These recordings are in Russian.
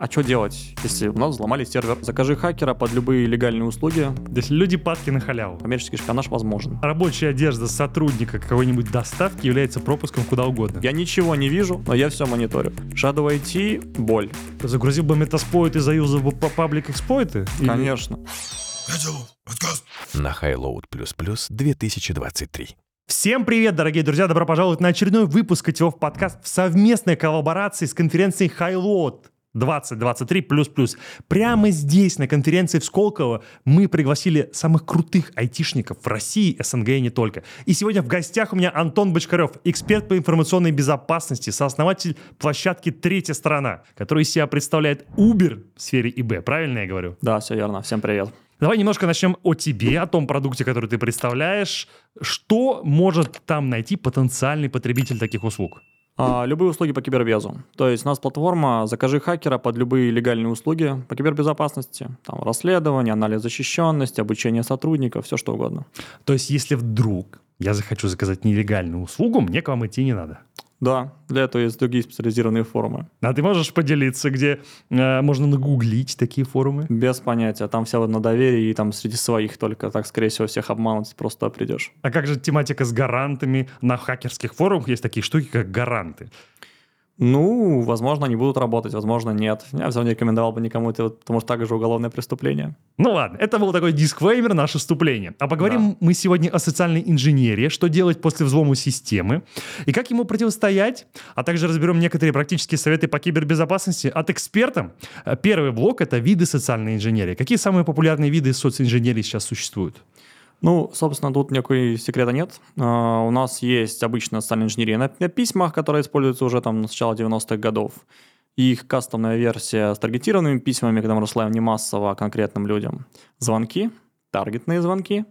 А что делать, если у нас взломали сервер? Закажи хакера под любые легальные услуги. Если люди падки на халяву. Коммерческий шпионаж возможен. Рабочая одежда сотрудника какой-нибудь доставки является пропуском куда угодно. Я ничего не вижу, но я все мониторю. Shadow IT — боль. Загрузил бы метаспоит и заюзал бы по паблик эксплойты? Конечно. на Highload++ 2023. Всем привет, дорогие друзья! Добро пожаловать на очередной выпуск Котелов подкаст в совместной коллаборации с конференцией Highload 2023 Прямо здесь, на конференции в Сколково, мы пригласили самых крутых айтишников в России, СНГ и не только. И сегодня в гостях у меня Антон Бочкарев, эксперт по информационной безопасности, сооснователь площадки «Третья сторона», который из себя представляет Uber в сфере ИБ. Правильно я говорю? Да, все верно. Всем привет. Давай немножко начнем о тебе, о том продукте, который ты представляешь. Что может там найти потенциальный потребитель таких услуг? А, любые услуги по кибербезу. То есть у нас платформа «Закажи хакера» под любые легальные услуги по кибербезопасности. Там расследование, анализ защищенности, обучение сотрудников, все что угодно. То есть, если вдруг я захочу заказать нелегальную услугу, мне к вам идти не надо. Да, для этого есть другие специализированные форумы. А ты можешь поделиться, где э, можно нагуглить такие форумы? Без понятия. Там все на доверии и там среди своих только. Так, скорее всего, всех обмануть просто придешь. А как же тематика с гарантами? На хакерских форумах есть такие штуки, как гаранты. Ну, возможно, они будут работать, возможно, нет. Я все равно не рекомендовал бы никому это, потому что также уголовное преступление. Ну ладно, это был такой дисклеймер, наше вступление. А поговорим мы сегодня о социальной инженерии, что делать после взлома системы и как ему противостоять, а также разберем некоторые практические советы по кибербезопасности от эксперта. Первый блок — это виды социальной инженерии. Какие самые популярные виды социнженерии сейчас существуют? Ну, собственно, тут никакой секрета нет. А, у нас есть обычная социальная инженерия на, письмах, которая используется уже там с начала 90-х годов. Их кастомная версия с таргетированными письмами, когда мы рассылаем не массово, а конкретным людям. Звонки, таргетные звонки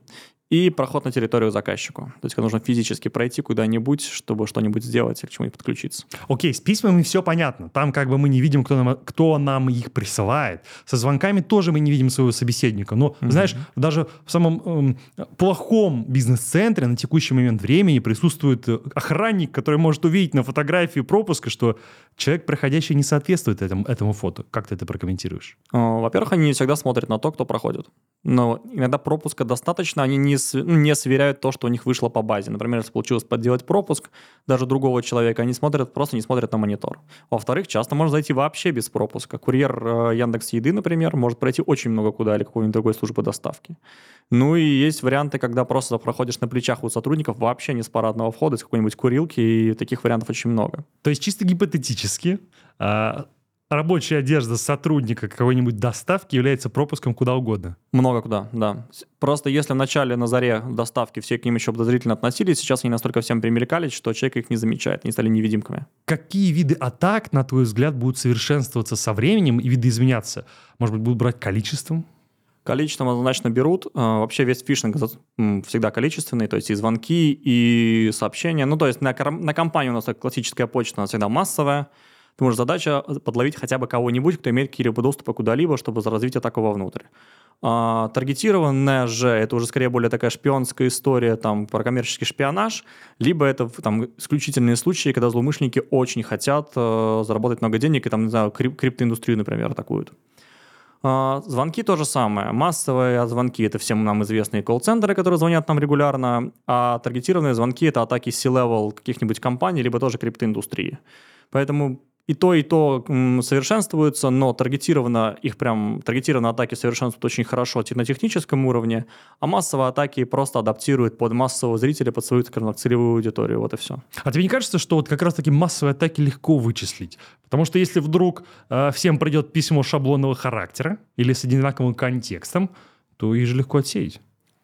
и проход на территорию заказчику. То есть, когда нужно физически пройти куда-нибудь, чтобы что-нибудь сделать или к чему-нибудь подключиться. Окей, с письмами все понятно. Там как бы мы не видим, кто нам, кто нам их присылает. Со звонками тоже мы не видим своего собеседника. Но, знаешь, даже в самом эм, плохом бизнес-центре на текущий момент времени присутствует э, охранник, который может увидеть на фотографии пропуска, что человек, проходящий, не соответствует этому, этому фото. Как ты это прокомментируешь? А, Во-первых, они не всегда смотрят на то, кто проходит. Но иногда пропуска достаточно, они не, не сверяют то, что у них вышло по базе. Например, если получилось подделать пропуск даже другого человека, они смотрят, просто не смотрят на монитор. Во-вторых, часто можно зайти вообще без пропуска. Курьер э, Яндекс Еды, например, может пройти очень много куда или какой-нибудь другой службы доставки. Ну и есть варианты, когда просто проходишь на плечах у сотрудников вообще не с парадного входа, из какой-нибудь курилки, и таких вариантов очень много. То есть чисто гипотетически а, рабочая одежда сотрудника какой-нибудь доставки является пропуском куда угодно. Много куда, да. Просто если в начале на заре доставки все к ним еще подозрительно относились, сейчас они настолько всем примелькались, что человек их не замечает, они стали невидимками. Какие виды атак, на твой взгляд, будут совершенствоваться со временем и виды изменяться? Может быть, будут брать количеством? Количеством однозначно берут. А, Вообще весь фишинг всегда количественный, то есть и звонки, и сообщения. Ну, то есть на, на компанию у нас классическая почта, она всегда массовая. Ты можешь задача подловить хотя бы кого-нибудь, кто имеет какие-либо доступы куда-либо, чтобы развить атаку вовнутрь. А, таргетированная же, это уже скорее более такая шпионская история, там, про коммерческий шпионаж, либо это там исключительные случаи, когда злоумышленники очень хотят э, заработать много денег и там, не знаю, крип- криптоиндустрию, например, атакуют. А, Звонки то же самое. Массовые звонки — это всем нам известные колл-центры, которые звонят нам регулярно, а таргетированные звонки — это атаки C-level каких-нибудь компаний, либо тоже криптоиндустрии. Поэтому и то, и то совершенствуются, но таргетированно их прям, таргетированные атаки совершенствуют очень хорошо на техническом уровне, а массовые атаки просто адаптируют под массового зрителя, под свою, скажем так, целевую аудиторию, вот и все. А тебе не кажется, что вот как раз-таки массовые атаки легко вычислить? Потому что если вдруг э, всем придет письмо шаблонного характера или с одинаковым контекстом, то их же легко отсеять.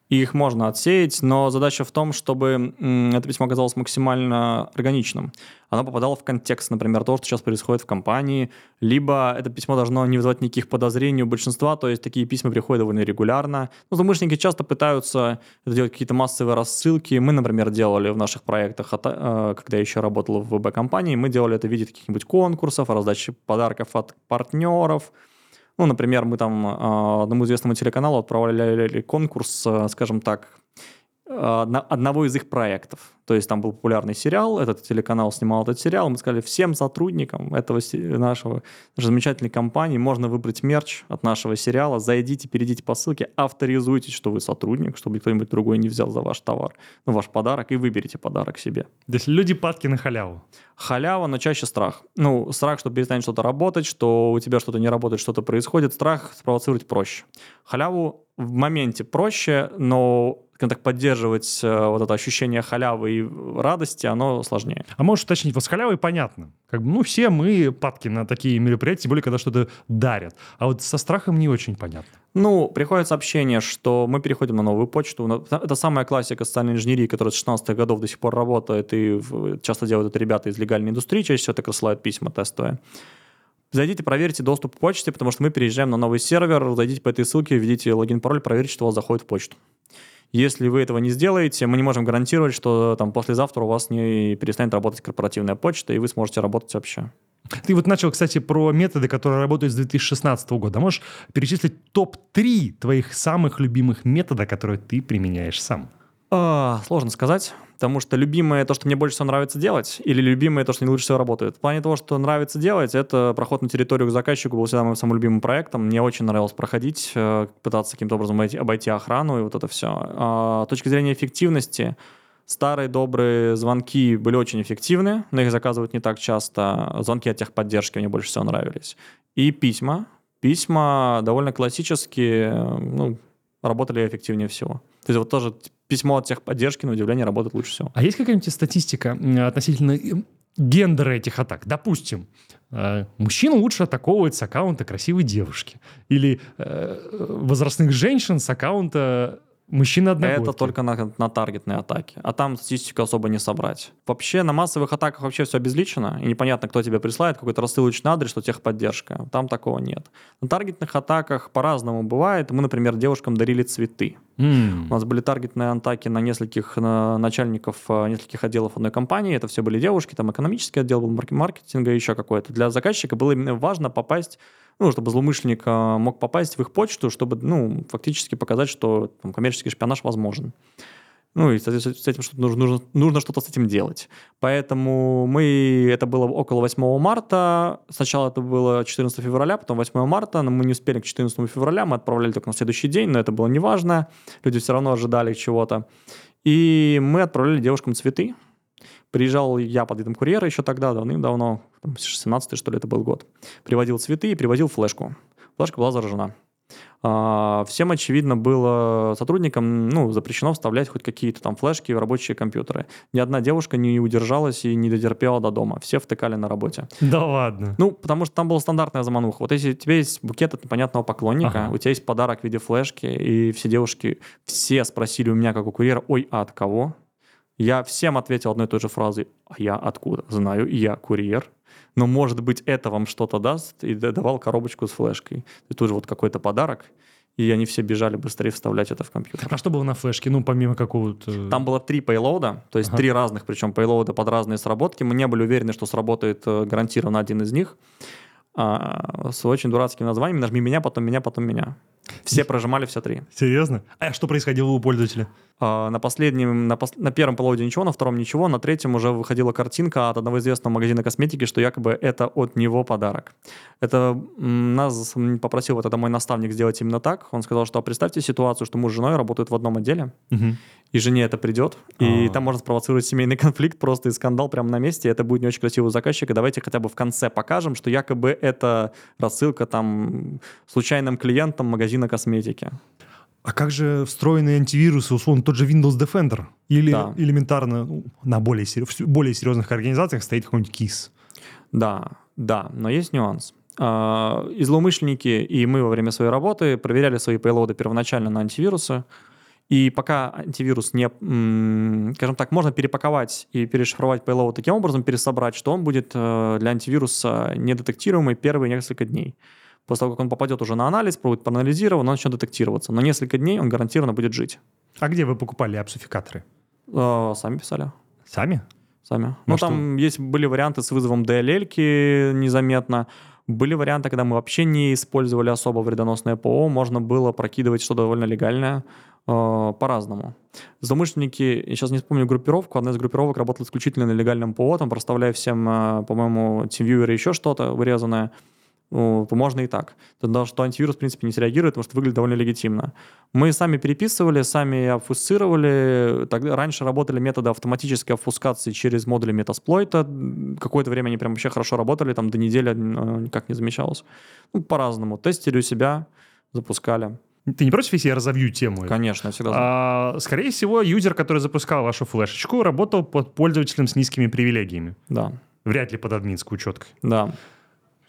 И их можно отсеять, но задача в том, чтобы это письмо оказалось максимально органичным. Оно попадало в контекст, например, того, что сейчас происходит в компании, либо это письмо должно не вызывать никаких подозрений у большинства, то есть такие письма приходят довольно регулярно. Ну, злоумышленники часто пытаются делать какие-то массовые рассылки. Мы, например, делали в наших проектах, ата- э, когда я еще работал в ВБ-компании, мы делали это в виде каких-нибудь конкурсов, раздачи подарков от партнеров, ну, например, мы там э, одному известному телеканалу отправляли конкурс, э, скажем так, одно- одного из их проектов. То есть там был популярный сериал, этот телеканал снимал этот сериал, мы сказали, всем сотрудникам этого нашего нашей замечательной компании можно выбрать мерч от нашего сериала, зайдите, перейдите по ссылке, авторизуйтесь, что вы сотрудник, чтобы кто-нибудь другой не взял за ваш товар, ну, ваш подарок, и выберите подарок себе. То есть люди падки на халяву. Халява, но чаще страх. Ну, страх, что перестанет что-то работать, что у тебя что-то не работает, что-то происходит. Страх спровоцировать проще. Халяву в моменте проще, но так, поддерживать э, вот это ощущение халявы и радости, оно сложнее. А можешь уточнить, вот с халявой понятно. Как бы, ну, все мы падки на такие мероприятия, тем более, когда что-то дарят. А вот со страхом не очень понятно. Ну, приходит сообщение, что мы переходим на новую почту. Это самая классика социальной инженерии, которая с 16-х годов до сих пор работает, и часто делают это ребята из легальной индустрии, чаще всего так рассылают письма тестовые. Зайдите, проверьте доступ к почте, потому что мы переезжаем на новый сервер, зайдите по этой ссылке, введите логин, пароль, проверьте, что у вас заходит в почту. Если вы этого не сделаете, мы не можем гарантировать, что там послезавтра у вас не перестанет работать корпоративная почта, и вы сможете работать вообще. Ты вот начал, кстати, про методы, которые работают с 2016 года. Можешь перечислить топ-3 твоих самых любимых метода, которые ты применяешь сам? А, сложно сказать, потому что любимое то, что мне больше всего нравится делать, или любимое то, что не лучше всего работает. В плане того, что нравится делать, это проход на территорию к заказчику был всегда моим самым любимым проектом. Мне очень нравилось проходить, э, пытаться каким-то образом обойти, обойти охрану и вот это все. А, с точки зрения эффективности, старые добрые звонки были очень эффективны, но их заказывают не так часто. Звонки от техподдержки мне больше всего нравились. И письма. Письма довольно классические, ну, работали эффективнее всего. То есть вот тоже письмо от техподдержки, на удивление, работает лучше всего. А есть какая-нибудь статистика относительно э, гендера этих атак? Допустим, э, мужчина лучше атаковывает с аккаунта красивой девушки. Или э, возрастных женщин с аккаунта мужчины одногодки. Это только на, на таргетные атаки. А там статистику особо не собрать. Вообще на массовых атаках вообще все обезличено, и непонятно, кто тебе присылает какой-то рассылочный адрес, что техподдержка. Там такого нет. На таргетных атаках по-разному бывает. Мы, например, девушкам дарили цветы. М. У нас были таргетные атаки на нескольких на начальников э, нескольких отделов одной компании. Это все были девушки, там экономический отдел был, марк- маркетинга еще какой-то. Для заказчика было именно важно попасть, ну, чтобы злоумышленник э, мог попасть в их почту, чтобы, ну, фактически показать, что там, коммерческий шпионаж возможен. Ну, и, соответственно, с этим что-то нужно, нужно, нужно что-то с этим делать. Поэтому мы, это было около 8 марта. Сначала это было 14 февраля, потом 8 марта, но мы не успели к 14 февраля, мы отправляли только на следующий день, но это было неважно. Люди все равно ожидали чего-то. И мы отправляли девушкам цветы. Приезжал я под видом курьера еще тогда, давным-давно, там, 17 что ли, это был год. Приводил цветы и приводил флешку. Флешка была заражена. А, Всем, очевидно, было сотрудникам ну, запрещено вставлять хоть какие-то там флешки в рабочие компьютеры. Ни одна девушка не удержалась и не дотерпела до дома. Все втыкали на работе. Да ладно. Ну, потому что там была стандартная замануха. Вот если у тебя есть букет от непонятного поклонника, Ага. у тебя есть подарок в виде флешки, и все девушки, все спросили у меня, как у курьера, ой, а от кого? Я всем ответил одной и той же фразой, а я откуда? Знаю, я курьер. Но, может быть, это вам что-то даст, и давал коробочку с флешкой. И тут же вот какой-то подарок, и они все бежали быстрее вставлять это в компьютер. А что было на флешке? Ну, помимо какого-то... Там было три пейлоуда, то есть Ага. три разных, причем пейлоуда под разные сработки. Мы не были уверены, что сработает э, гарантированно один из них. А, с очень дурацким названием «Нажми меня, потом меня, потом меня». Все прожимали все три. Серьезно? А что происходило у пользователя? А, На последнем, на, пос- на первом пейлоуде ничего, на втором ничего, на третьем уже выходила картинка от одного известного магазина косметики, что якобы это от него подарок. Это нас попросил вот это мой наставник сделать именно так. Он сказал, что «А представьте ситуацию, что муж с женой работают в одном отделе, Мгм. и жене это придет, и А. там можно спровоцировать семейный конфликт просто и скандал прямо на месте, это будет не очень красиво у заказчика. Давайте хотя бы в конце покажем, что якобы это рассылка там случайным клиентам магазина косметики. А как же встроенные антивирусы, условно, тот же Windows Defender? Или Да. элементарно ну, на более, в более серьезных организациях стоит какой-нибудь KISS? Да, да, но есть нюанс. А, И злоумышленники, и мы во время своей работы проверяли свои пейлоды первоначально на антивирусы. И пока антивирус не, скажем так, можно перепаковать и перешифровать payload таким образом, пересобрать, что он будет э, для антивируса недетектируемый первые несколько дней. После того, как он попадет уже на анализ, будет проанализирован, он начнет детектироваться. Но несколько дней он гарантированно будет жить. А где вы покупали апсификаторы? Э, Сами писали. Сами? Сами. Ну, Может, там есть, были варианты с вызовом DLL незаметно. Были варианты, когда мы вообще не использовали особо вредоносное ПО, можно было прокидывать что-то довольно легальное э, по-разному. Злоумышленники, я сейчас не вспомню группировку, одна из группировок работала исключительно на легальном ПО, там проставляя всем, э, по-моему, TeamViewer еще что-то вырезанное, ну, то можно и так. Тогда что антивирус, в принципе, не среагирует, потому что выглядит довольно легитимно. Мы сами переписывали, сами обфусцировали. Тогда раньше работали методы автоматической обфускации через модули метасплойта. Какое-то время они прям вообще хорошо работали, там до недели э, никак не замечалось. Ну, по-разному. Тестили у себя, запускали. Ты не против, если я разовью тему? Конечно, всегда. А, скорее всего, юзер, который запускал вашу флешечку, работал под пользователем с низкими привилегиями. Да. Вряд ли под админскую четкой. Да.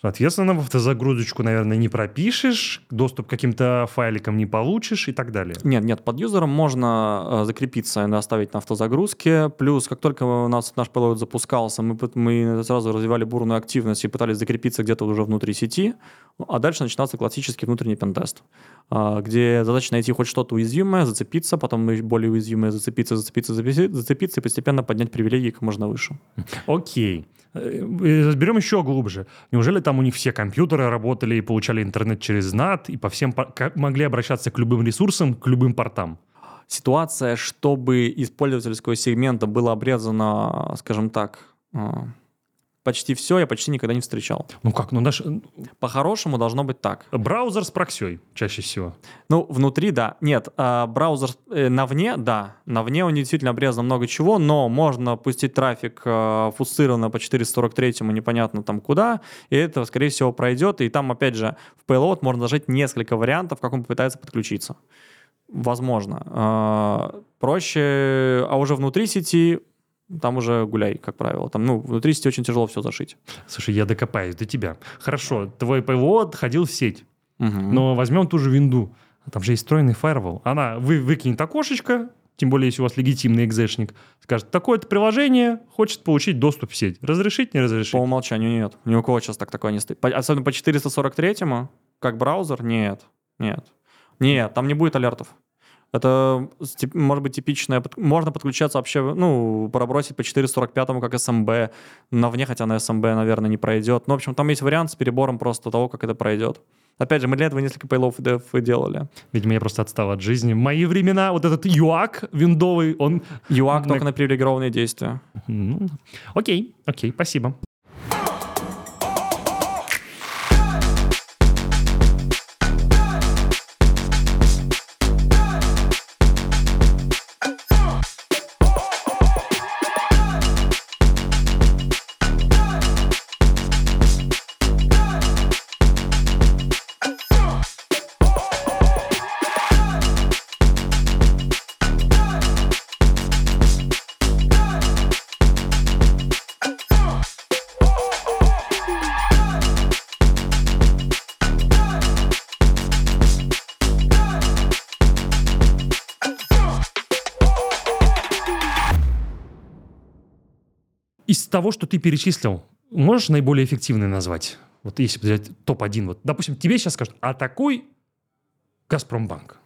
Соответственно, в автозагрузочку, наверное, не пропишешь, доступ к каким-то файликам не получишь и так далее. Нет, нет, под юзером можно э, закрепиться и оставить на автозагрузке. Плюс, как только у нас наш payload запускался, мы, мы сразу развивали бурную активность и пытались закрепиться где-то уже внутри сети, а дальше начинался классический внутренний пентест, э, где задача найти хоть что-то уязвимое, зацепиться, потом более уязвимое зацепиться, зацепиться, зацепиться и постепенно поднять привилегии как можно выше. Окей. Разберем еще глубже. Неужели там у них все компьютеры работали и получали интернет через NAT и по всем могли обращаться к любым ресурсам, к любым портам? Ситуация, чтобы из пользовательского сегмента было обрезано, скажем так, а, почти все я почти никогда не встречал. Ну как, ну наш... По-хорошему должно быть так. Браузер с проксей чаще всего. Ну, внутри, да. Нет, э, браузер э, на вне, да. На вне него действительно обрезано много чего, но можно пустить трафик э, фусцированно по 443-му непонятно там куда, и это, скорее всего, пройдет. И там, опять же, в payload можно нажать несколько вариантов, как он попытается подключиться. Возможно. Э, проще, а уже внутри сети там уже гуляй, как правило. Там, ну, внутри сети очень тяжело все зашить. Слушай, я докопаюсь до тебя. Хорошо, твой ПВО ходил в сеть, угу. но возьмем ту же винду. Там же есть встроенный фаервол. Она вы, выкинет окошечко, тем более, если у вас легитимный экзешник, скажет, такое-то приложение хочет получить доступ в сеть. Разрешить, не разрешить? По умолчанию нет. Ни у кого сейчас так такое не стоит. По, особенно по 443-му, как браузер, нет. Нет. Нет, там не будет алертов. Это может быть типичное... Можно подключаться вообще, ну, пробросить по 445 как SMB на вне, хотя на SMB, наверное, не пройдет. Но, в общем, там есть вариант с перебором просто того, как это пройдет. Опять же, мы для этого несколько пейлов и делали. Видимо, я просто отстал от жизни. В мои времена вот этот UAC виндовый, он... На... только на привилегированные действия. Ну, окей, окей, спасибо. Того, что ты перечислил, можешь наиболее эффективный назвать? Вот если взять топ-1, вот, допустим, тебе сейчас скажут, а такой Газпромбанк.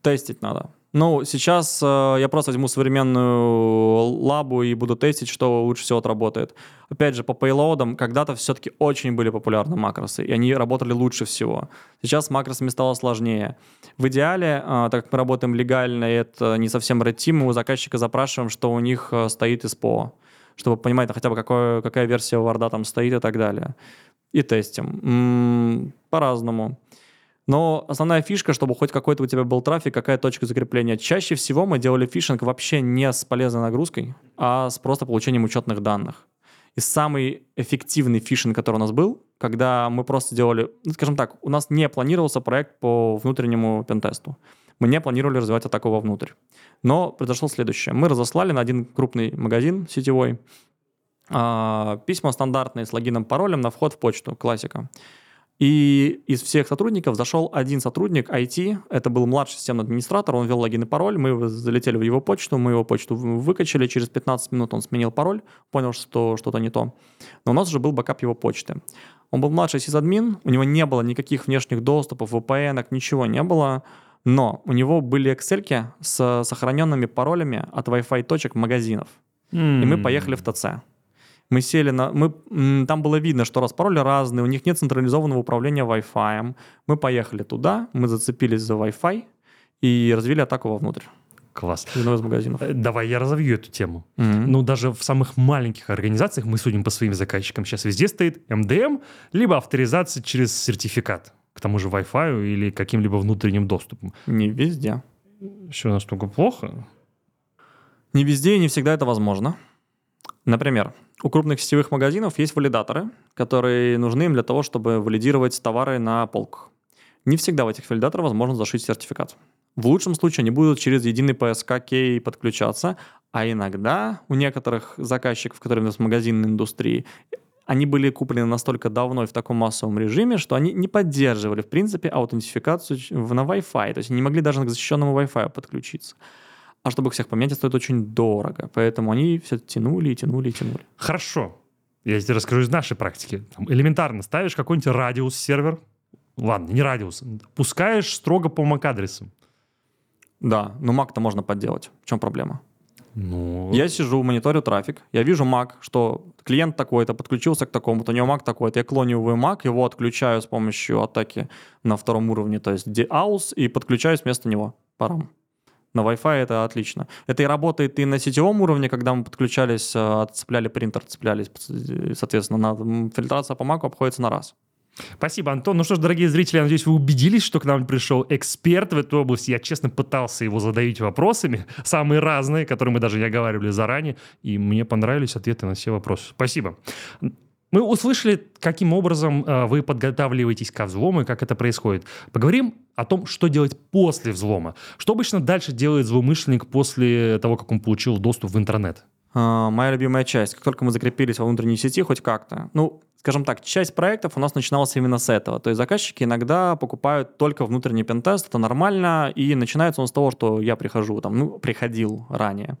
Тестить надо. Ну, сейчас э, я просто возьму современную лабу и буду тестить, что лучше всего отработает. Опять же, по пейлоудам когда-то все-таки очень были популярны макросы, и они работали лучше всего. Сейчас с макросами стало сложнее. В идеале, э, так как мы работаем легально, и это не совсем Red Team, мы у заказчика запрашиваем, что у них э, стоит из ПО чтобы понимать хотя бы какое, какая версия варда там стоит и так далее. И тестим. М-м, по-разному. Но основная фишка, чтобы хоть какой-то у тебя был трафик, какая точка закрепления. Чаще всего мы делали фишинг вообще не с полезной нагрузкой, а с просто получением учетных данных. И самый эффективный фишинг, который у нас был, когда мы просто делали, ну, скажем так, у нас не планировался проект по внутреннему пентесту. Не планировали развивать атаку вовнутрь. Но произошло следующее. Мы разослали на один крупный магазин сетевой э, письма стандартные с логином, паролем на вход в почту, классика. И из всех сотрудников зашел один сотрудник IT, это был младший системный администратор, он ввел логин и пароль, мы залетели в его почту, мы его почту выкачали, через 15 минут он сменил пароль, понял, что что-то не то. Но у нас уже был бэкап его почты. Он был младший сисадмин, у него не было никаких внешних доступов, VPN, ничего не было. Но у него были Excel с сохраненными паролями от Wi-Fi точек магазинов. Mm. И мы поехали в ТЦ. Мы сели на... Мы, там было видно, что раз пароли разные, у них нет централизованного управления Wi-Fi. Мы поехали туда, мы зацепились за Wi-Fi и развили атаку вовнутрь. Класс. В одной из магазинов. Э, Давай я разовью эту тему. Мгм. Ну, даже в самых маленьких организациях, мы судим по своим заказчикам, сейчас везде стоит МДМ, либо авторизация через сертификат, к тому же Wi-Fi или каким-либо внутренним доступом. Не везде. Все настолько плохо? Не везде и не всегда это возможно. Например, у крупных сетевых магазинов есть валидаторы, которые нужны им для того, чтобы валидировать товары на полках. Не всегда в этих валидаторах возможно зашить сертификат. В лучшем случае они будут через единый PSK кей подключаться, а иногда у некоторых заказчиков, которые у нас в магазинной индустрии, они были куплены настолько давно и в таком массовом режиме, что они не поддерживали, в принципе, аутентификацию на Wi-Fi. То есть они не могли даже к защищенному Wi-Fi подключиться. А чтобы их всех поменять, это стоит очень дорого. Поэтому они все тянули и тянули и тянули. Хорошо. Я тебе расскажу из нашей практики. Там элементарно ставишь какой-нибудь радиус сервер, ладно, не радиус, пускаешь строго по MAC-адресам. Да, но Mac-то можно подделать. В чем проблема? Ну, Я сижу, мониторю трафик, я вижу Mac, что клиент такой-то подключился к такому-то, у него Mac такой-то, я клониваю Mac, его отключаю с помощью атаки на втором уровне, то есть DAUS, и подключаюсь вместо него парам. На Wi-Fi это отлично. Это и работает и на сетевом уровне, когда мы подключались, э, отцепляли принтер, цеплялись, э, соответственно, на, фильтрация по Mac обходится на раз. Спасибо, Антон. Ну что ж, дорогие зрители, я надеюсь, вы убедились, что к нам пришел эксперт в этой области. Я, честно, пытался его задавить вопросами, самые разные, которые мы даже не оговаривали заранее, и мне понравились ответы на все вопросы. Спасибо. Мы услышали, каким образом э, вы подготавливаетесь ко взлому и как это происходит. Поговорим о том, что делать после взлома. Что обычно дальше делает злоумышленник после того, как он получил доступ в интернет? А, Моя любимая часть. Как только мы закрепились во внутренней сети хоть как-то, ну, скажем так, часть проектов у нас начиналась именно с этого. То есть заказчики иногда покупают только внутренний пентест, это нормально, и начинается он с того, что я прихожу, там, ну, приходил ранее.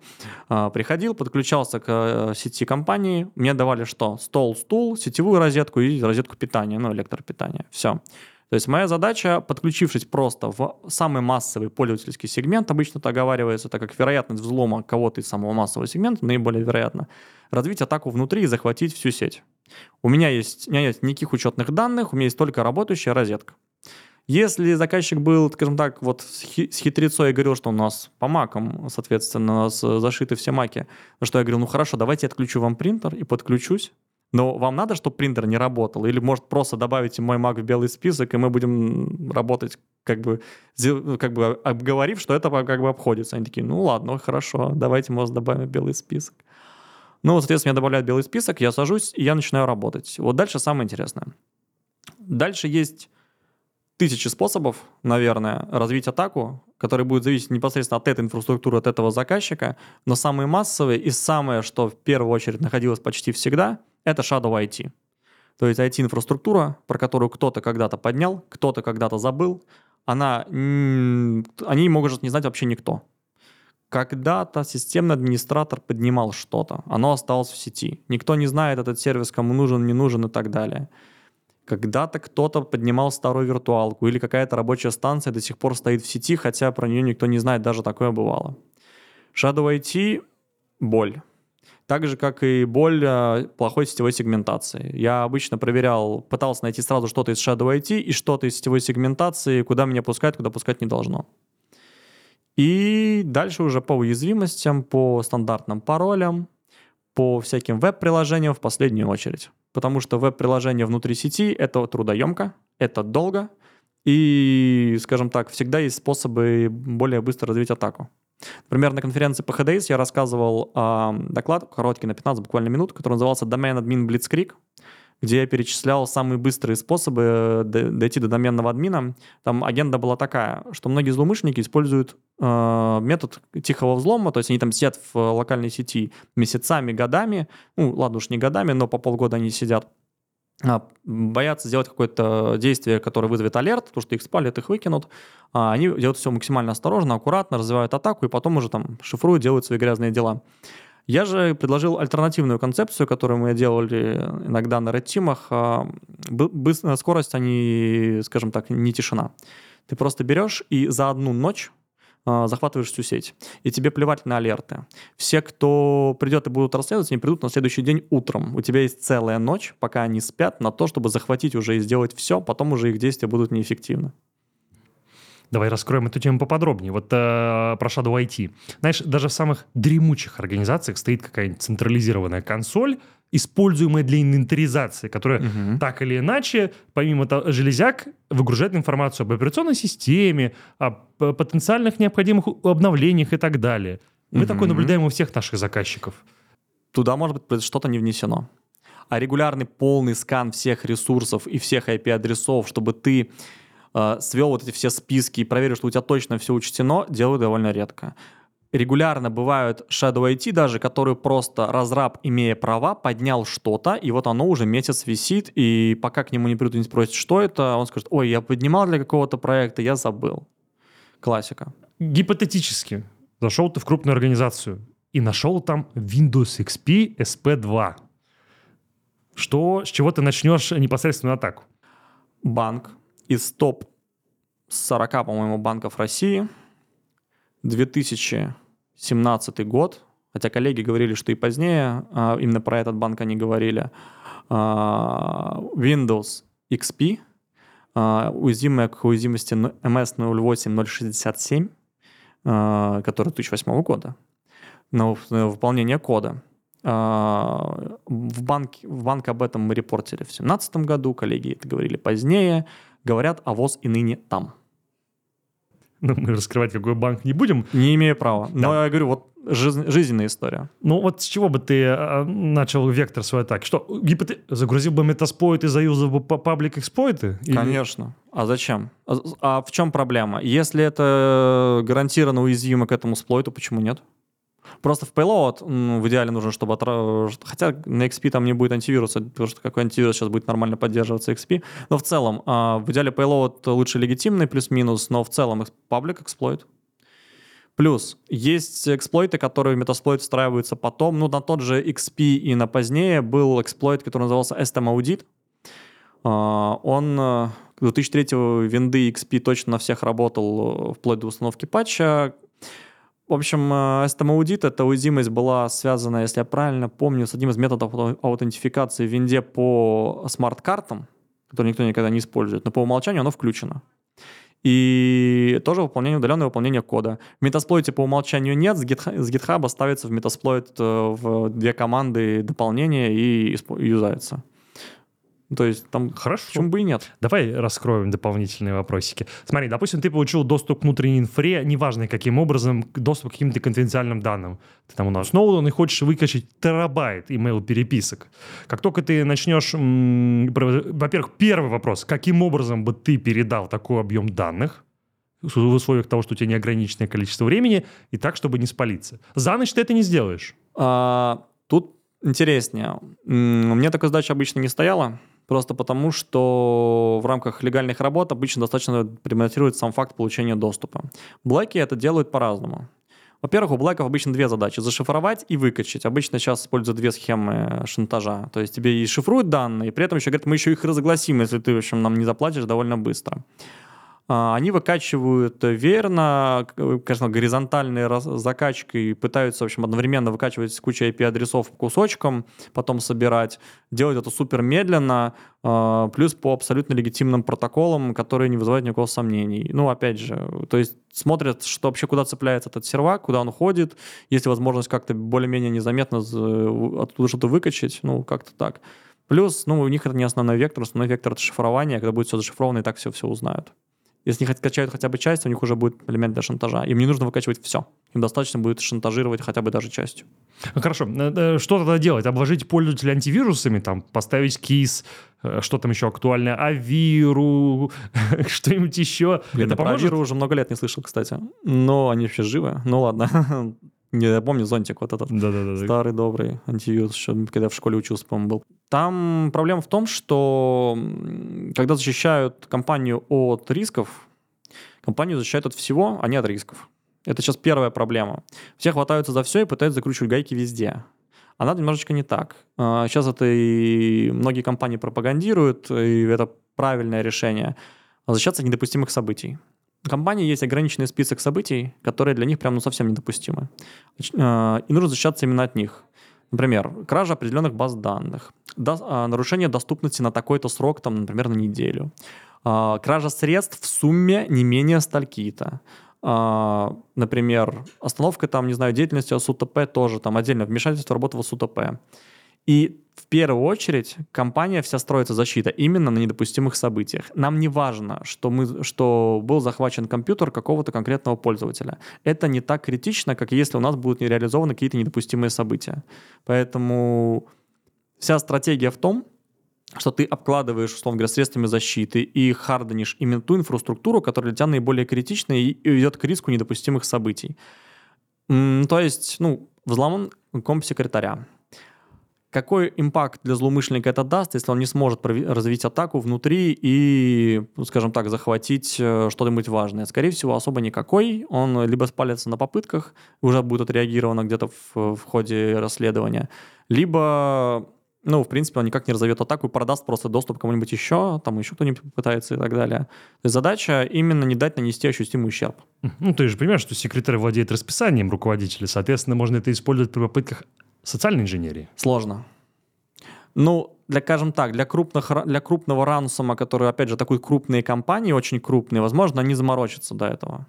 А, Приходил, подключался к э, сети компании, мне давали что? Стол, стул, сетевую розетку и розетку питания, ну, электропитания. Все. То есть моя задача, подключившись просто в самый массовый пользовательский сегмент, обычно это оговаривается, так как вероятность взлома кого-то из самого массового сегмента наиболее вероятна, развить атаку внутри и захватить всю сеть. У меня есть, у меня нет никаких учетных данных, у меня есть только работающая розетка. Если заказчик был, скажем так, вот с хи- с хитрецой и говорил, что у нас по макам, соответственно, у нас э, зашиты все маки, на что я говорил, ну хорошо, давайте я отключу вам принтер и подключусь, но вам надо, чтобы принтер не работал? Или, может, просто добавите мой Mac в белый список, и мы будем работать, как бы, как бы обговорив, что это как бы обходится. Они такие, ну ладно, хорошо, давайте вас добавим в белый список. Ну, вот, соответственно, меня добавляют белый список, я сажусь, и я начинаю работать. Вот дальше самое интересное. Дальше есть тысячи способов, наверное, развить атаку, которые будут зависеть непосредственно от этой инфраструктуры, от этого заказчика, но самые массовые и самое, что в первую очередь находилось почти всегда, это Shadow IT. То есть IT-инфраструктура, про которую кто-то когда-то поднял, кто-то когда-то забыл, она, м, о ней может не знать вообще никто. Когда-то системный администратор поднимал что-то, оно осталось в сети. Никто не знает этот сервис, кому нужен, не нужен и так далее. Когда-то кто-то поднимал старую виртуалку или какая-то рабочая станция до сих пор стоит в сети, хотя про нее никто не знает, даже такое бывало. Shadow IT — боль. Так же, как и боль э, плохой сетевой сегментации. Я обычно проверял, пытался найти сразу что-то из Shadow IT и что-то из сетевой сегментации, куда меня пускают, куда пускать не должно. И дальше уже по уязвимостям, по стандартным паролям, по всяким веб-приложениям в последнюю очередь. Потому что веб-приложение внутри сети — это трудоемко, это долго, и, скажем так, всегда есть способы более быстро развить атаку. Например, на конференции по HDS я рассказывал э, доклад, короткий, на 15 буквально минут, который назывался «Domain Admin Blitzkrieg», где я перечислял самые быстрые способы э, дойти до доменного админа. Там агенда была такая, что многие злоумышленники используют э, метод тихого взлома, то есть они там сидят в э, локальной сети месяцами, годами, ну, ладно уж не годами, но по полгода они сидят, а, боятся сделать какое-то действие, которое вызовет алерт, потому что их спалят, их выкинут. А, Они делают все максимально осторожно, аккуратно, развивают атаку и потом уже там шифруют, делают свои грязные дела. Я же предложил альтернативную концепцию, которую мы делали иногда на Red. А, бы- быс- Скорость, они, скажем так, не тишина. Ты просто берешь и за одну ночь э, захватываешь всю сеть. И тебе плевать на алерты. Все, кто придет и будут расследовать, они придут на следующий день утром. У тебя есть целая ночь, пока они спят, на то, чтобы захватить уже и сделать все, потом уже их действия будут неэффективны. Давай раскроем эту тему поподробнее. Вот э, про Shadow IT. Знаешь, даже в самых дремучих организациях стоит какая-нибудь централизированная консоль, используемая для инвентаризации, которая Мгм. так или иначе, помимо того, железяк, выгружает информацию об операционной системе, о п- потенциальных необходимых обновлениях и так далее. Мы Мгм. такое наблюдаем у всех наших заказчиков. Туда, может быть, что-то не внесено. А регулярный полный скан всех ресурсов и всех IP-адресов, чтобы ты э, свел вот эти все списки и проверил, что у тебя точно все учтено, делают довольно редко. Регулярно бывают Shadow IT даже, которые просто разраб, имея права, поднял что-то, и вот оно уже месяц висит, и пока к нему не придут и не спросят, что это, он скажет, ой, я поднимал для какого-то проекта, я забыл. Классика. Гипотетически, зашел ты в крупную организацию и нашел там Windows XP SP2. Что, с чего ты начнешь непосредственную атаку? банк из топ 40, по-моему, банков России, 2017 год, хотя коллеги говорили, что и позднее, а, именно про этот банк они говорили, а, Windows XP, а, уязвимая к уязвимости MS 08067, а, которая 2008 года, на выполнение кода. В банке, в банк об этом мы репортили в 2017 году, коллеги это говорили позднее, говорят, а ВОЗ и ныне там. Ну, мы раскрывать какой банк не будем. Не имею права. Но Да. я говорю, вот жизнь- жизненная история. Ну вот с чего бы ты э, начал вектор своей атаки? Что, гипоте... загрузил бы метаспойт и заюзал бы па- паблик эксплойты? Или- Конечно. А зачем? А, а в чем проблема? Если это гарантированно уязвимо к этому сплойту, почему нет? Просто в payload в идеале нужно, чтобы... отра- Хотя на XP там не будет антивируса, потому что какой антивирус сейчас будет нормально поддерживаться XP. Но в целом, а, в идеале payload лучше легитимный плюс-минус, но в целом паблик эксплойт. Плюс есть эксплойты, которые в метасплойт встраиваются потом. Ну, на тот же XP и на позднее был эксплойт, который назывался STM Audit. А, Он э, 2003 винды XP точно на всех работал э, вплоть до установки патча. В общем, э, STM Audit, эта уязвимость была связана, если я правильно помню, с одним из методов ау- аутентификации в винде по смарт-картам, который никто никогда не использует, но по умолчанию оно включено. И тоже выполнение, удаленное выполнение кода. В метасплойте по умолчанию нет, с, GitHub, ставится в метасплойт э, в две команды дополнения и юзается. То есть там Хорошо. почему бы и нет. Давай раскроем дополнительные вопросики. Смотри, допустим, ты получил доступ к внутренней инфре, неважно каким образом, доступ к каким-то конфиденциальным данным. Ты там у нас Сноуден и хочешь выкачать терабайт email-переписок. Как только ты начнешь... Во-первых, первый вопрос. Каким образом бы ты передал такой объем данных в условиях того, что у тебя неограниченное количество времени, и так, чтобы не спалиться? За ночь ты это не сделаешь. А, тут интереснее. У меня такой задачи обычно не стояло, просто потому что в рамках легальных работ обычно достаточно предметирует сам факт получения доступа. Блэки это делают по-разному. Во-первых, у блэков обычно две задачи. Зашифровать и выкачать. Обычно сейчас используют две схемы шантажа. То есть тебе и шифруют данные, и при этом еще говорят, мы еще их разгласим, если ты, в общем, нам не заплатишь довольно быстро. А, Они выкачивают верно, к- конечно, горизонтальной закачкой, пытаются, в общем, одновременно выкачивать кучу IP-адресов по кусочкам, потом собирать. Делают это супер медленно, а, плюс по абсолютно легитимным протоколам, которые не вызывают никакого сомнений. Ну, опять же, то есть смотрят, что вообще куда цепляется этот сервак, куда он ходит, есть ли возможность как-то более-менее незаметно оттуда что-то выкачать, ну, как-то так. Плюс, ну, у них это не основной вектор, основной вектор — это шифрование, когда будет все зашифровано, и так все-все узнают. Если они хоть качают хотя бы часть, у них уже будет элемент для шантажа. Им не нужно выкачивать все. Им достаточно будет шантажировать хотя бы даже частью. Ну, Хорошо, э, э, что тогда делать? Обложить пользователя антивирусами, там, поставить кис, э, что там еще актуально, авиру, что-нибудь еще. Блин, Это про поможет? Авиру уже много лет не слышал, кстати. Но они вообще живы. Ну ладно. Не, Я помню зонтик вот этот. Да-да-да. Старый добрый антивирус, еще когда в школе учился, по-моему, был. Там проблема в том, что когда защищают компанию от рисков, компанию защищают от всего, а не от рисков. Это сейчас первая проблема. Все хватаются за все и пытаются закручивать гайки везде. А надо немножечко не так. А, Сейчас это и многие компании пропагандируют, и это правильное решение. А защищаться от недопустимых событий. Компании есть ограниченный список событий, которые для них прям ну, совсем недопустимы. Э, и нужно защищаться именно от них. Например, кража определенных баз данных, до, а, нарушение доступности на такой-то срок, там, например, на неделю, а, кража средств в сумме не менее стальки-то, а, например, остановка там, не знаю, деятельности СУТП тоже, там отдельно вмешательство в работу в СУТП. И в первую очередь компания вся строится защита именно на недопустимых событиях. Нам не важно, что, мы, что был захвачен компьютер какого-то конкретного пользователя. Это не так критично, как если у нас будут не реализованы какие-то недопустимые события. Поэтому вся стратегия в том, что ты обкладываешь, условно говоря, средствами защиты и харденишь именно ту инфраструктуру, которая для тебя наиболее критична и ведет к риску недопустимых событий. То есть, ну, взломан комп секретаря какой импакт для злоумышленника это даст, если он не сможет развить атаку внутри и, скажем так, захватить э, что-нибудь важное? Скорее всего, особо никакой. Он либо спалится на попытках, уже будет отреагировано где-то в, в ходе расследования, либо ну, в принципе, он никак не разовьет атаку и продаст просто доступ кому-нибудь еще, там еще кто-нибудь пытается и так далее. То есть задача именно не дать нанести ощутимый ущерб. Ну, ты же понимаешь, что секретарь владеет расписанием руководителя, соответственно, можно это использовать при попытках социальной инженерии? Сложно. Ну, для, скажем так, для, крупных, для крупного рансома, который, опять же, такой крупные компании, очень крупные, возможно, они заморочатся до этого.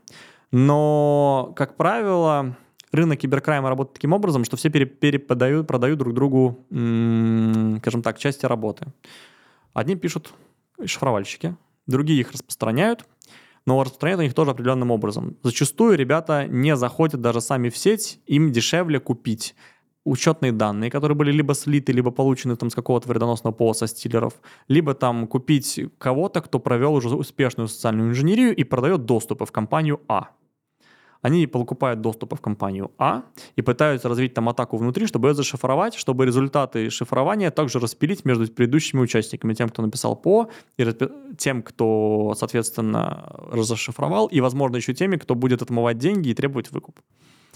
Но, как правило, рынок киберкрайма работает таким образом, что все переподают, продают друг другу, скажем так, части работы. Одни пишут шифровальщики, другие их распространяют, но распространяют они их тоже определенным образом. Зачастую ребята не заходят даже сами в сеть, им дешевле купить учетные данные, которые были либо слиты, либо получены там с какого-то вредоносного пола со стилеров, либо там купить кого-то, кто провел уже успешную социальную инженерию и продает доступы в компанию А. Они покупают доступы в компанию А и пытаются развить там атаку внутри, чтобы ее зашифровать, чтобы результаты шифрования также распилить между предыдущими участниками, тем, кто написал ПО, и тем, кто, соответственно, зашифровал, и, возможно, еще теми, кто будет отмывать деньги и требовать выкуп.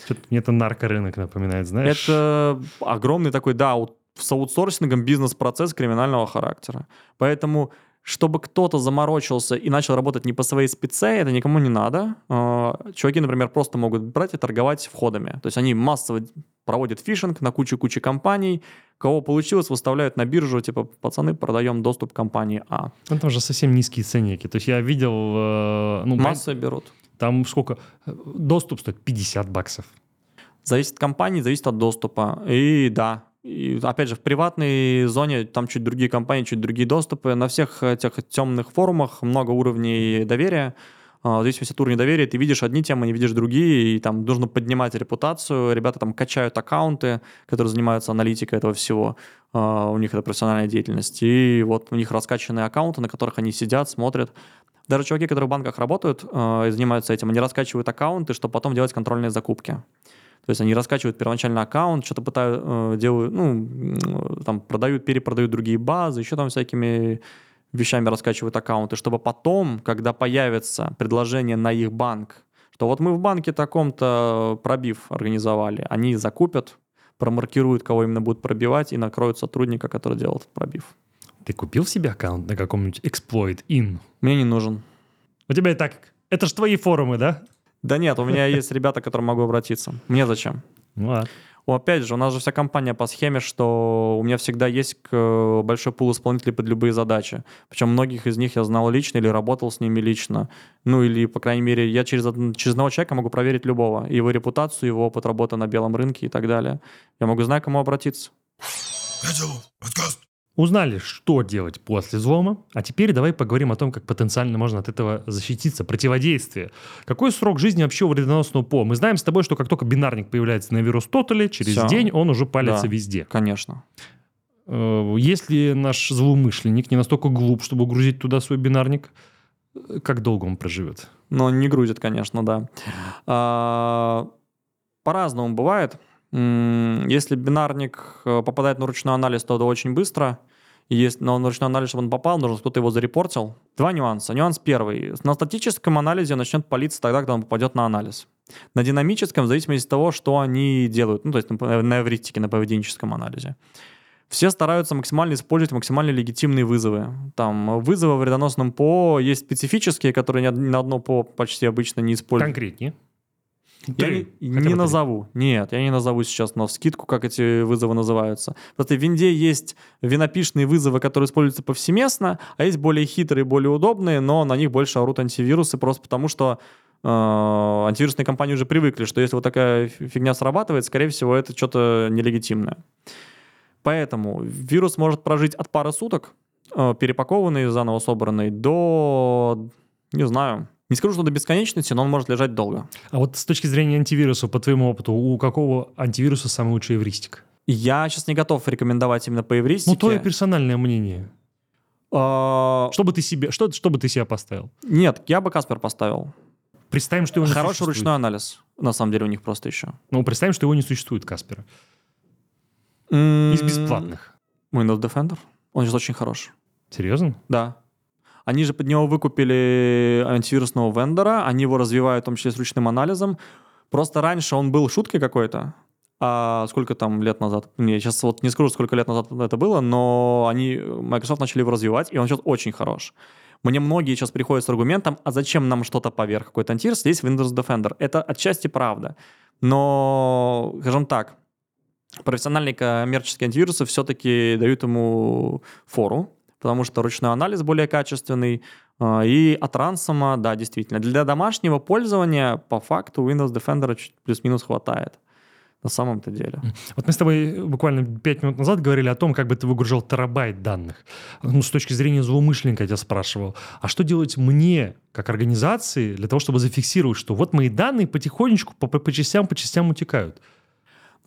Что-то мне это наркорынок напоминает, знаешь? Это огромный такой, да, с аутсорсингом бизнес-процесс криминального характера. Поэтому чтобы кто-то заморочился и начал работать не по своей спеце, это никому не надо. А, чуваки, например, просто могут брать и торговать входами. То есть они массово проводят фишинг на кучу-кучу компаний. Кого получилось, выставляют на биржу, типа, пацаны, продаем доступ к компании А. Ну, там же совсем низкие ценники. То есть я видел... Э, ну, Массы берут. Там сколько? Доступ стоит 50 баксов. Зависит от компании, зависит от доступа. И да, и, опять же, в приватной зоне там чуть другие компании, чуть другие доступы. На всех этих темных форумах много уровней доверия. А, в зависимости от уровня доверия ты видишь одни темы, не видишь другие, и там нужно поднимать репутацию. Ребята там качают аккаунты, которые занимаются аналитикой этого всего. А, у них это профессиональная деятельность. И вот у них раскачанные аккаунты, на которых они сидят, смотрят. Даже чуваки, которые в банках работают э, и занимаются этим, они раскачивают аккаунты, чтобы потом делать контрольные закупки. То есть они раскачивают первоначальный аккаунт, что-то пытают, э, делают, ну, там продают, перепродают другие базы, еще там всякими вещами раскачивают аккаунты, чтобы потом, когда появится предложение на их банк, что вот мы в банке таком-то пробив организовали, они закупят, промаркируют, кого именно будут пробивать, и накроют сотрудника, который делал этот пробив. Ты купил себе аккаунт на каком-нибудь Exploit In? Мне не нужен. У тебя и так... Это же твои форумы, да? Да нет, у меня есть ребята, к которым могу обратиться. Мне зачем? Ну, ладно. Опять же, у нас же вся компания по схеме, что у меня всегда есть большой пул исполнителей под любые задачи. Причем многих из них я знал лично или работал с ними лично. Ну или, по крайней мере, я через, через одного человека могу проверить любого. Его репутацию, его опыт работы на белом рынке и так далее. Я могу знать, к кому обратиться. подкаст. Узнали, что делать после взлома, а теперь давай поговорим о том, как потенциально можно от этого защититься, противодействие. Какой срок жизни вообще у вредоносного ПО? Мы знаем с тобой, что как только бинарник появляется на вирус Тотале, через Все. день он уже палится да, везде. Конечно. Э, если наш злоумышленник не настолько глуп, чтобы грузить туда свой бинарник, как долго он проживет? Ну, он не грузит, конечно, да. А, по-разному бывает. Если бинарник э, попадает на ручной анализ, то это очень быстро. Если на ручной анализ, чтобы он попал, нужно, кто-то его зарепортил. Два нюанса. Нюанс первый. На статическом анализе начнет палиться тогда, когда он попадет на анализ. На динамическом, в зависимости от того, что они делают. Ну, то есть на эвристике, на поведенческом анализе. Все стараются максимально использовать максимально легитимные вызовы. Там вызовы в вредоносном ПО есть специфические, которые ни на одно ПО почти обычно не используют. Конкретнее. Я Три. не, бы не три. назову. Нет, я не назову сейчас на скидку, как эти вызовы называются. Просто в винде есть винопишные вызовы, которые используются повсеместно, а есть более хитрые, более удобные, но на них больше орут антивирусы, просто потому что э, антивирусные компании уже привыкли, что если вот такая фи- фигня срабатывает, скорее всего, это что-то нелегитимное. Поэтому вирус может прожить от пары суток, э, перепакованный, заново собранный, до, не знаю, не скажу, что до бесконечности, но он может лежать долго. А вот с точки зрения антивируса, по твоему опыту, у какого антивируса самый лучший эвристик? Я сейчас не готов рекомендовать именно по эвристике. Ну, твое персональное мнение. А, Что бы ты себе, что, что бы ты себе поставил? Нет, я бы Каспер поставил. Представим, что его не Хороший существует. ручной анализ. На самом деле у них просто еще. Ну, представим, что его не существует, Каспера. Из Из бесплатных. Windows Defender. Он сейчас очень хорош. Серьезно? Да. Они же под него выкупили антивирусного вендора, они его развивают, в том числе с ручным анализом. Просто раньше он был шуткой какой-то, а сколько там лет назад? Не, сейчас вот не скажу, сколько лет назад это было, но они, Microsoft начали его развивать, и он сейчас очень хорош. Мне многие сейчас приходят с аргументом, а зачем нам что-то поверх какой-то антивирус, есть Windows Defender. Это отчасти правда. Но, скажем так, профессиональные коммерческие антивирусы все-таки дают ему фору, потому что ручной анализ более качественный. а, И от рансома, да, действительно. Для домашнего пользования по факту Windows Defender плюс-минус хватает. На самом-то деле. Вот мы с тобой буквально пять минут назад говорили о том, как бы ты выгружал терабайт данных. Ну, с точки зрения злоумышленника я тебя спрашивал. А что делать мне, как организации, для того, чтобы зафиксировать, что вот мои данные потихонечку по, по, по частям, по частям утекают?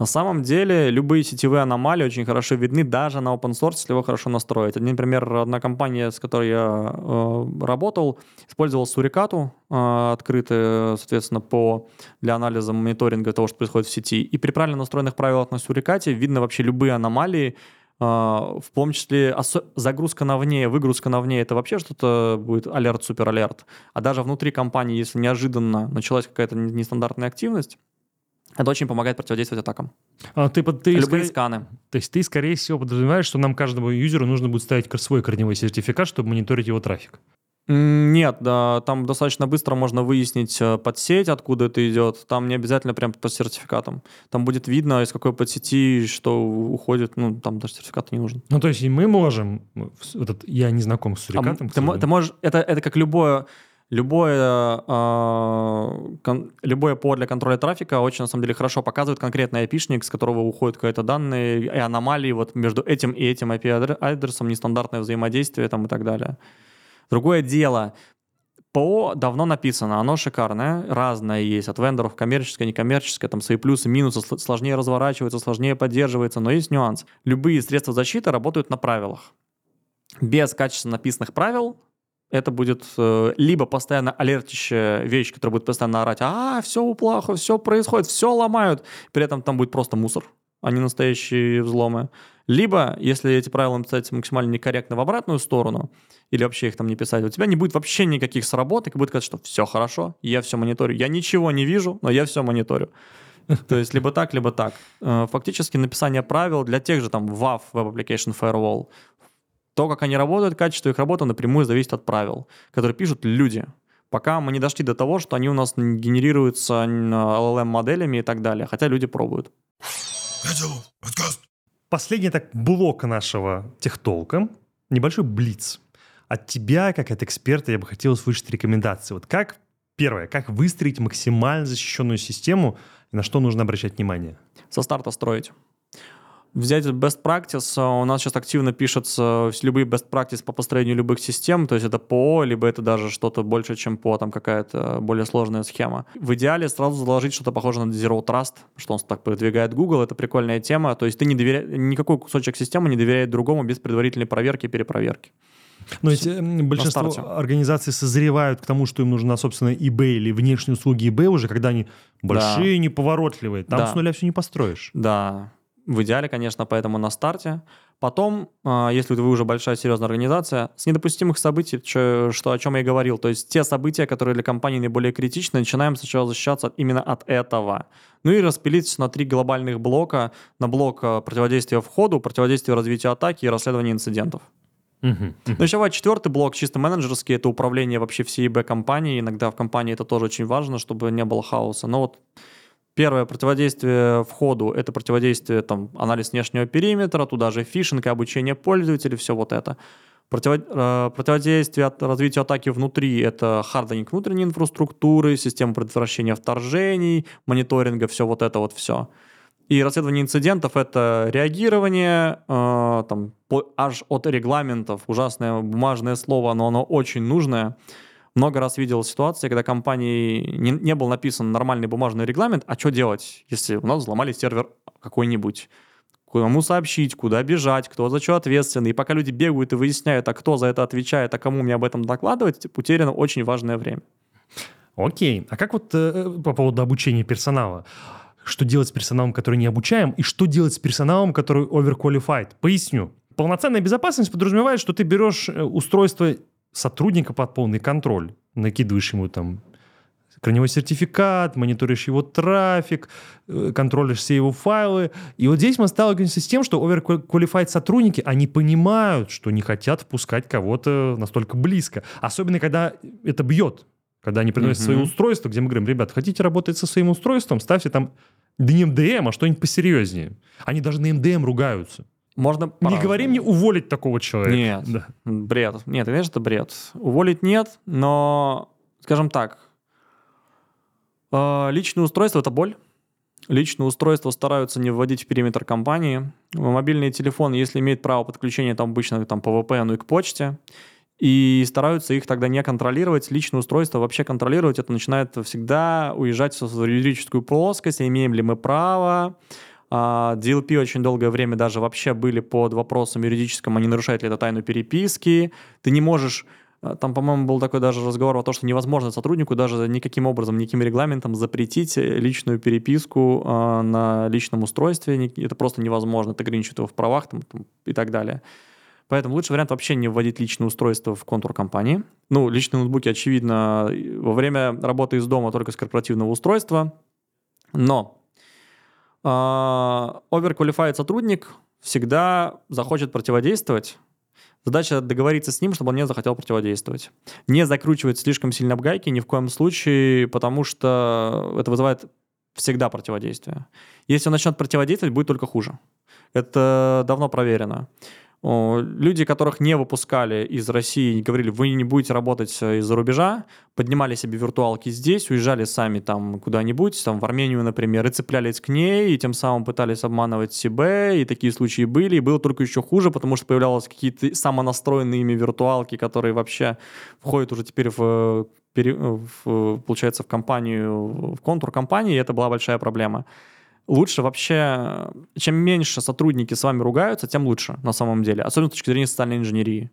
На самом деле, любые сетевые аномалии очень хорошо видны даже на open source, если его хорошо настроить. Один, Например, одна компания, с которой я э, работал, использовала сурикату э, открытую, соответственно, по, для анализа мониторинга того, что происходит в сети. И при правильно настроенных правилах на сурикате видно вообще любые аномалии, э, в том числе загрузка на вне, выгрузка на вне, это вообще что-то будет алерт, супер алерт. А даже внутри компании, если неожиданно началась какая-то не- нестандартная активность, это очень помогает противодействовать атакам. А ты, под- ты Любые скорее- сканы. то есть ты, скорее всего, подразумеваешь, что нам каждому юзеру нужно будет ставить свой корневой сертификат, чтобы мониторить его трафик. Нет, да, там достаточно быстро можно выяснить э, подсеть, откуда это идет. Там не обязательно прям по сертификатам. Там будет видно, из какой подсети что уходит. Ну, там даже сертификат не нужен. Ну, то есть и мы можем... Этот, я не знаком с А сурикатом. м- к ты, ты можешь, это, это как любое, любое, а, кон- любое ПО для контроля трафика очень, на самом деле, хорошо показывает конкретный IP-шник, с которого уходят какие-то данные и аномалии вот между этим и этим IP-адресом, нестандартное взаимодействие там и так далее. Другое дело, ПО давно написано, оно шикарное, разное есть, от вендоров коммерческое, некоммерческое, там свои плюсы, минусы, сл- сложнее разворачивается, сложнее поддерживается, но есть нюанс. Любые средства защиты работают на правилах. Без качественно написанных правил это будет э, либо постоянно алертящая вещь, которая будет постоянно орать, а, все плохо, все происходит, все ломают, при этом там будет просто мусор, а не настоящие взломы. Либо, если эти правила написать максимально некорректно в обратную сторону, или вообще их там не писать, у тебя не будет вообще никаких сработок, и будет сказать, что все хорошо, я все мониторю. Я ничего не вижу, но я все мониторю. То есть либо так, либо так. Э, Фактически написание правил для тех же там WAF, Web Application Firewall, то, как они работают, качество их работы напрямую зависит от правил, которые пишут люди. Пока мы не дошли до того, что они у нас генерируются LLM-моделями и так далее, хотя люди пробуют. Последний так блок нашего техтолка, небольшой блиц. От тебя, как от эксперта, я бы хотел услышать рекомендации. Вот как, первое, как выстроить максимально защищенную систему и на что нужно обращать внимание? Со старта строить. Взять best practice, а, у нас сейчас активно пишутся любые best practice по построению любых систем, то есть это ПО, либо это даже что-то больше, чем ПО, там какая-то более сложная схема. В идеале сразу заложить что-то похожее на Zero Trust, что он так продвигает Google, это прикольная тема, то есть ты не доверяешь, никакой кусочек системы не доверяет другому без предварительной проверки и перепроверки. Но ведь большинство старте. организаций созревают к тому, что им нужна, собственно, eBay или внешние услуги eBay уже, когда они большие, неповоротливые. Там Да. с нуля все не построишь. Да, в идеале, конечно, поэтому на старте. Потом, а, если вы уже большая серьезная организация, с недопустимых событий, чё- что, о чем я и говорил, то есть те события, которые для компании наиболее критичны, начинаем сначала защищаться именно от этого. Ну и распилить на три глобальных блока. На блок а, противодействия входу, противодействия развитию атаки и расследования инцидентов. Ну, еще бывает четвертый блок, чисто менеджерский, это управление вообще всей Б-компании. Иногда в компании это тоже очень важно, чтобы не было хаоса. Но вот первое противодействие входу — это противодействие, там, анализ внешнего периметра, туда же фишинг и обучение пользователей, все вот это. Противо- э, противодействие от развитию атаки внутри — это харденинг внутренней инфраструктуры, система предотвращения вторжений, мониторинга, все вот это вот все. И расследование инцидентов — это реагирование э, там, по- аж от регламентов. Ужасное бумажное слово, но оно очень нужное. Много раз видел ситуации, когда компании не, не был написан нормальный бумажный регламент, а что делать, если у нас взломали сервер какой-нибудь? Кому сообщить, куда бежать, кто за что ответственный. И пока люди бегают и выясняют, а кто за это отвечает, а кому мне об этом докладывать, утеряно очень важное время. Окей. А как вот э, по поводу обучения персонала? Что делать с персоналом, который не обучаем, и что делать с персоналом, который overqualified? Поясню. Полноценная безопасность подразумевает, что ты берешь э, устройство сотрудника под полный контроль, накидываешь ему там корневой сертификат, мониторишь его трафик, э, контролишь все его файлы. И вот здесь мы сталкиваемся с тем, что overqualified сотрудники, они понимают, что не хотят впускать кого-то настолько близко. Особенно, когда это бьет. Когда они приносят Мгм. свои устройства, где мы говорим, ребят, хотите работать со своим устройством, ставьте там не МДМ, а что-нибудь посерьезнее. Они даже на МДМ ругаются. Можно Не по-разному. говори мне уволить такого человека. Нет. Да. Бред. Нет, конечно, это бред. Уволить нет, но, скажем так, э, личное устройство — это боль. Личное устройство стараются не вводить в периметр компании. Мобильный телефон, если имеет право подключения, там обычно там, по VPN и к почте, и стараются их тогда не контролировать. Личное устройство вообще контролировать, это начинает всегда уезжать в юридическую плоскость, имеем ли мы право, а, DLP очень долгое время даже вообще были под вопросом юридическим, а не нарушает ли это тайну переписки. Ты не можешь... а, Там, по-моему, был такой даже разговор о том, что невозможно сотруднику даже никаким образом, никаким регламентом запретить э, личную переписку а, на личном устройстве. Это просто невозможно. Это ограничивает его в правах там, и так далее. Поэтому лучший вариант вообще не вводить личное устройство в контур компании. Ну, личные ноутбуки, очевидно, во время работы из дома только с корпоративного устройства. Но overqualified сотрудник всегда захочет противодействовать. Задача договориться с ним, чтобы он не захотел противодействовать. Не закручивать слишком сильно в гайки ни в коем случае, потому что это вызывает всегда противодействие. Если он начнет противодействовать, будет только хуже. Это давно проверено. Люди, которых не выпускали из России, говорили, вы не будете работать э, из-за рубежа, поднимали себе виртуалки здесь, уезжали сами там куда-нибудь, там в Армению, например, и цеплялись к ней, и тем самым пытались обманывать себя, и такие случаи были, и было только еще хуже, потому что появлялись какие-то самонастроенные ими виртуалки, которые вообще входят уже теперь пере- в, получается, в компанию, в контур компании, и это была большая проблема лучше вообще, чем меньше сотрудники с вами ругаются, тем лучше на самом деле. Особенно с точки зрения социальной инженерии.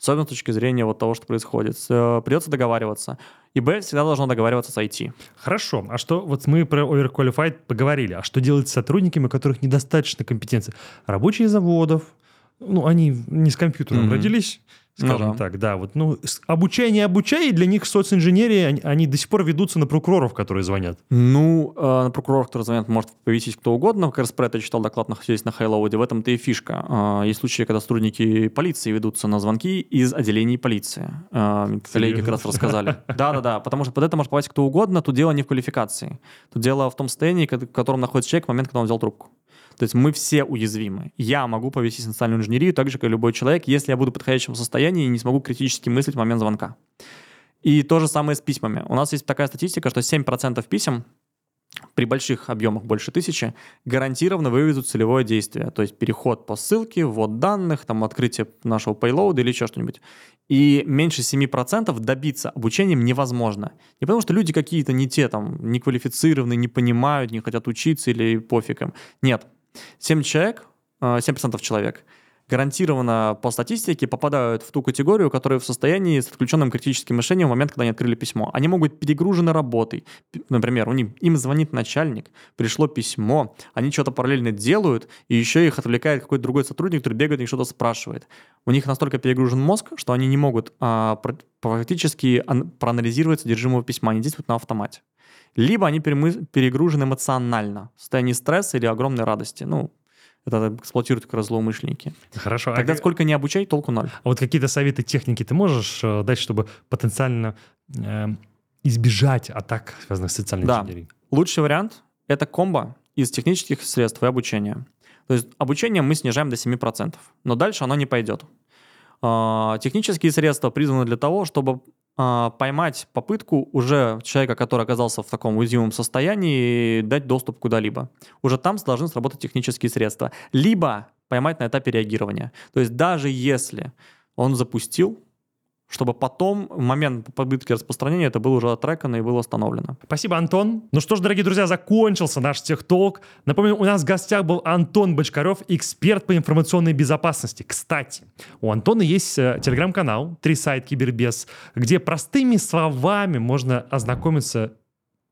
Особенно с точки зрения вот того, что происходит. Э, Придется договариваться. И Б всегда должно договариваться с IT. Хорошо. А что, вот мы про overqualified поговорили. А что делать с сотрудниками, у которых недостаточно компетенции? Рабочие заводов, ну, они не с компьютером Мгм. родились, скажем да. так, да. Вот, ну, обучай, не обучай, и для них социнженерия, они, они до сих пор ведутся на прокуроров, которые звонят. Ну, э, на прокуроров, который звонят, может повесить кто угодно. Как раз про это читал доклад находясь на Хайлоуде. В этом-то и фишка. Э, Есть случаи, когда сотрудники полиции ведутся на звонки из отделений полиции. Э, Коллеги как раз рассказали. Да-да-да, потому что под это может попасть кто угодно. Тут дело не в квалификации. Тут дело в том состоянии, в котором находится человек в момент, когда он взял трубку. То есть мы все уязвимы. Я могу повести социальную инженерию так же, как и любой человек, если я буду в подходящем состоянии и не смогу критически мыслить в момент звонка. И то же самое с письмами. У нас есть такая статистика, что 7% писем при больших объемах больше тысячи гарантированно выведут целевое действие. То есть переход по ссылке, ввод данных, там открытие нашего payload или еще что-нибудь. И меньше 7% добиться обучением невозможно. Не потому что люди какие-то не те, там, неквалифицированные, не понимают, не хотят учиться или пофиг им. Нет. 7 человек, э, 7% человек гарантированно по статистике попадают в ту категорию, которые в состоянии с отключенным критическим мышлением в момент, когда они открыли письмо. Они могут быть перегружены работой. Например, у них, им звонит начальник, пришло письмо, они что-то параллельно делают, и еще их отвлекает какой-то другой сотрудник, который бегает и что-то спрашивает. У них настолько перегружен мозг, что они не могут а, практически ан- проанализировать содержимое письма, они действуют на автомате. Либо они перегружены эмоционально, в состоянии стресса или огромной радости. Ну, это эксплуатируют как раз злоумышленники. Хорошо. а Тогда как- сколько не обучай, толку ноль. А вот какие-то советы техники ты можешь э, дать, чтобы потенциально э, избежать атак, связанных с социальной Да. инженерией? Лучший вариант — это комбо из технических средств и обучения. То есть обучение мы снижаем до 7%, но дальше оно не пойдет. А, Технические средства призваны для того, чтобы а, поймать попытку уже человека, который оказался в таком уязвимом состоянии, дать доступ куда-либо. Уже там должны сработать технические средства. Либо поймать на этапе реагирования. То есть даже если он запустил, чтобы потом в момент попытки распространения это было уже отрекано и было остановлено. Спасибо, Антон. Ну что ж, дорогие друзья, закончился наш техтолк. Напомню, у нас в гостях был Антон Бочкарев, эксперт по информационной безопасности. Кстати, у Антона есть э, телеграм-канал «Три сайт Кибербез», где простыми словами можно ознакомиться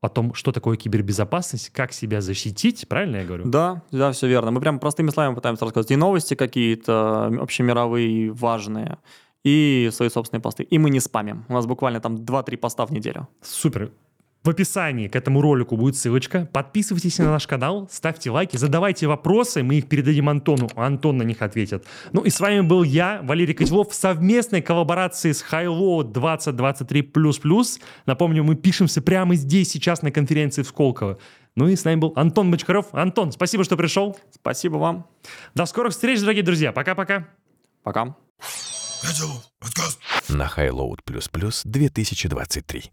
о том, что такое кибербезопасность, как себя защитить, правильно я говорю? Да, да, все верно. Мы прям простыми словами пытаемся рассказать и новости какие-то общемировые, важные, и свои собственные посты. И мы не спамим. У нас буквально там 2-3 поста в неделю. Супер. В описании к этому ролику будет ссылочка. Подписывайтесь на наш канал, ставьте лайки, задавайте вопросы, мы их передадим Антону, а Антон на них ответит. Ну и с вами был я, Валерий Котелов, в совместной коллаборации с Хайло 2023++. Напомню, мы пишемся прямо здесь, сейчас на конференции в Сколково. Ну и с нами был Антон Бочкарев. Антон, спасибо, что пришел. Спасибо вам. До скорых встреч, дорогие друзья. Пока-пока. Пока. На Highload++ 2023.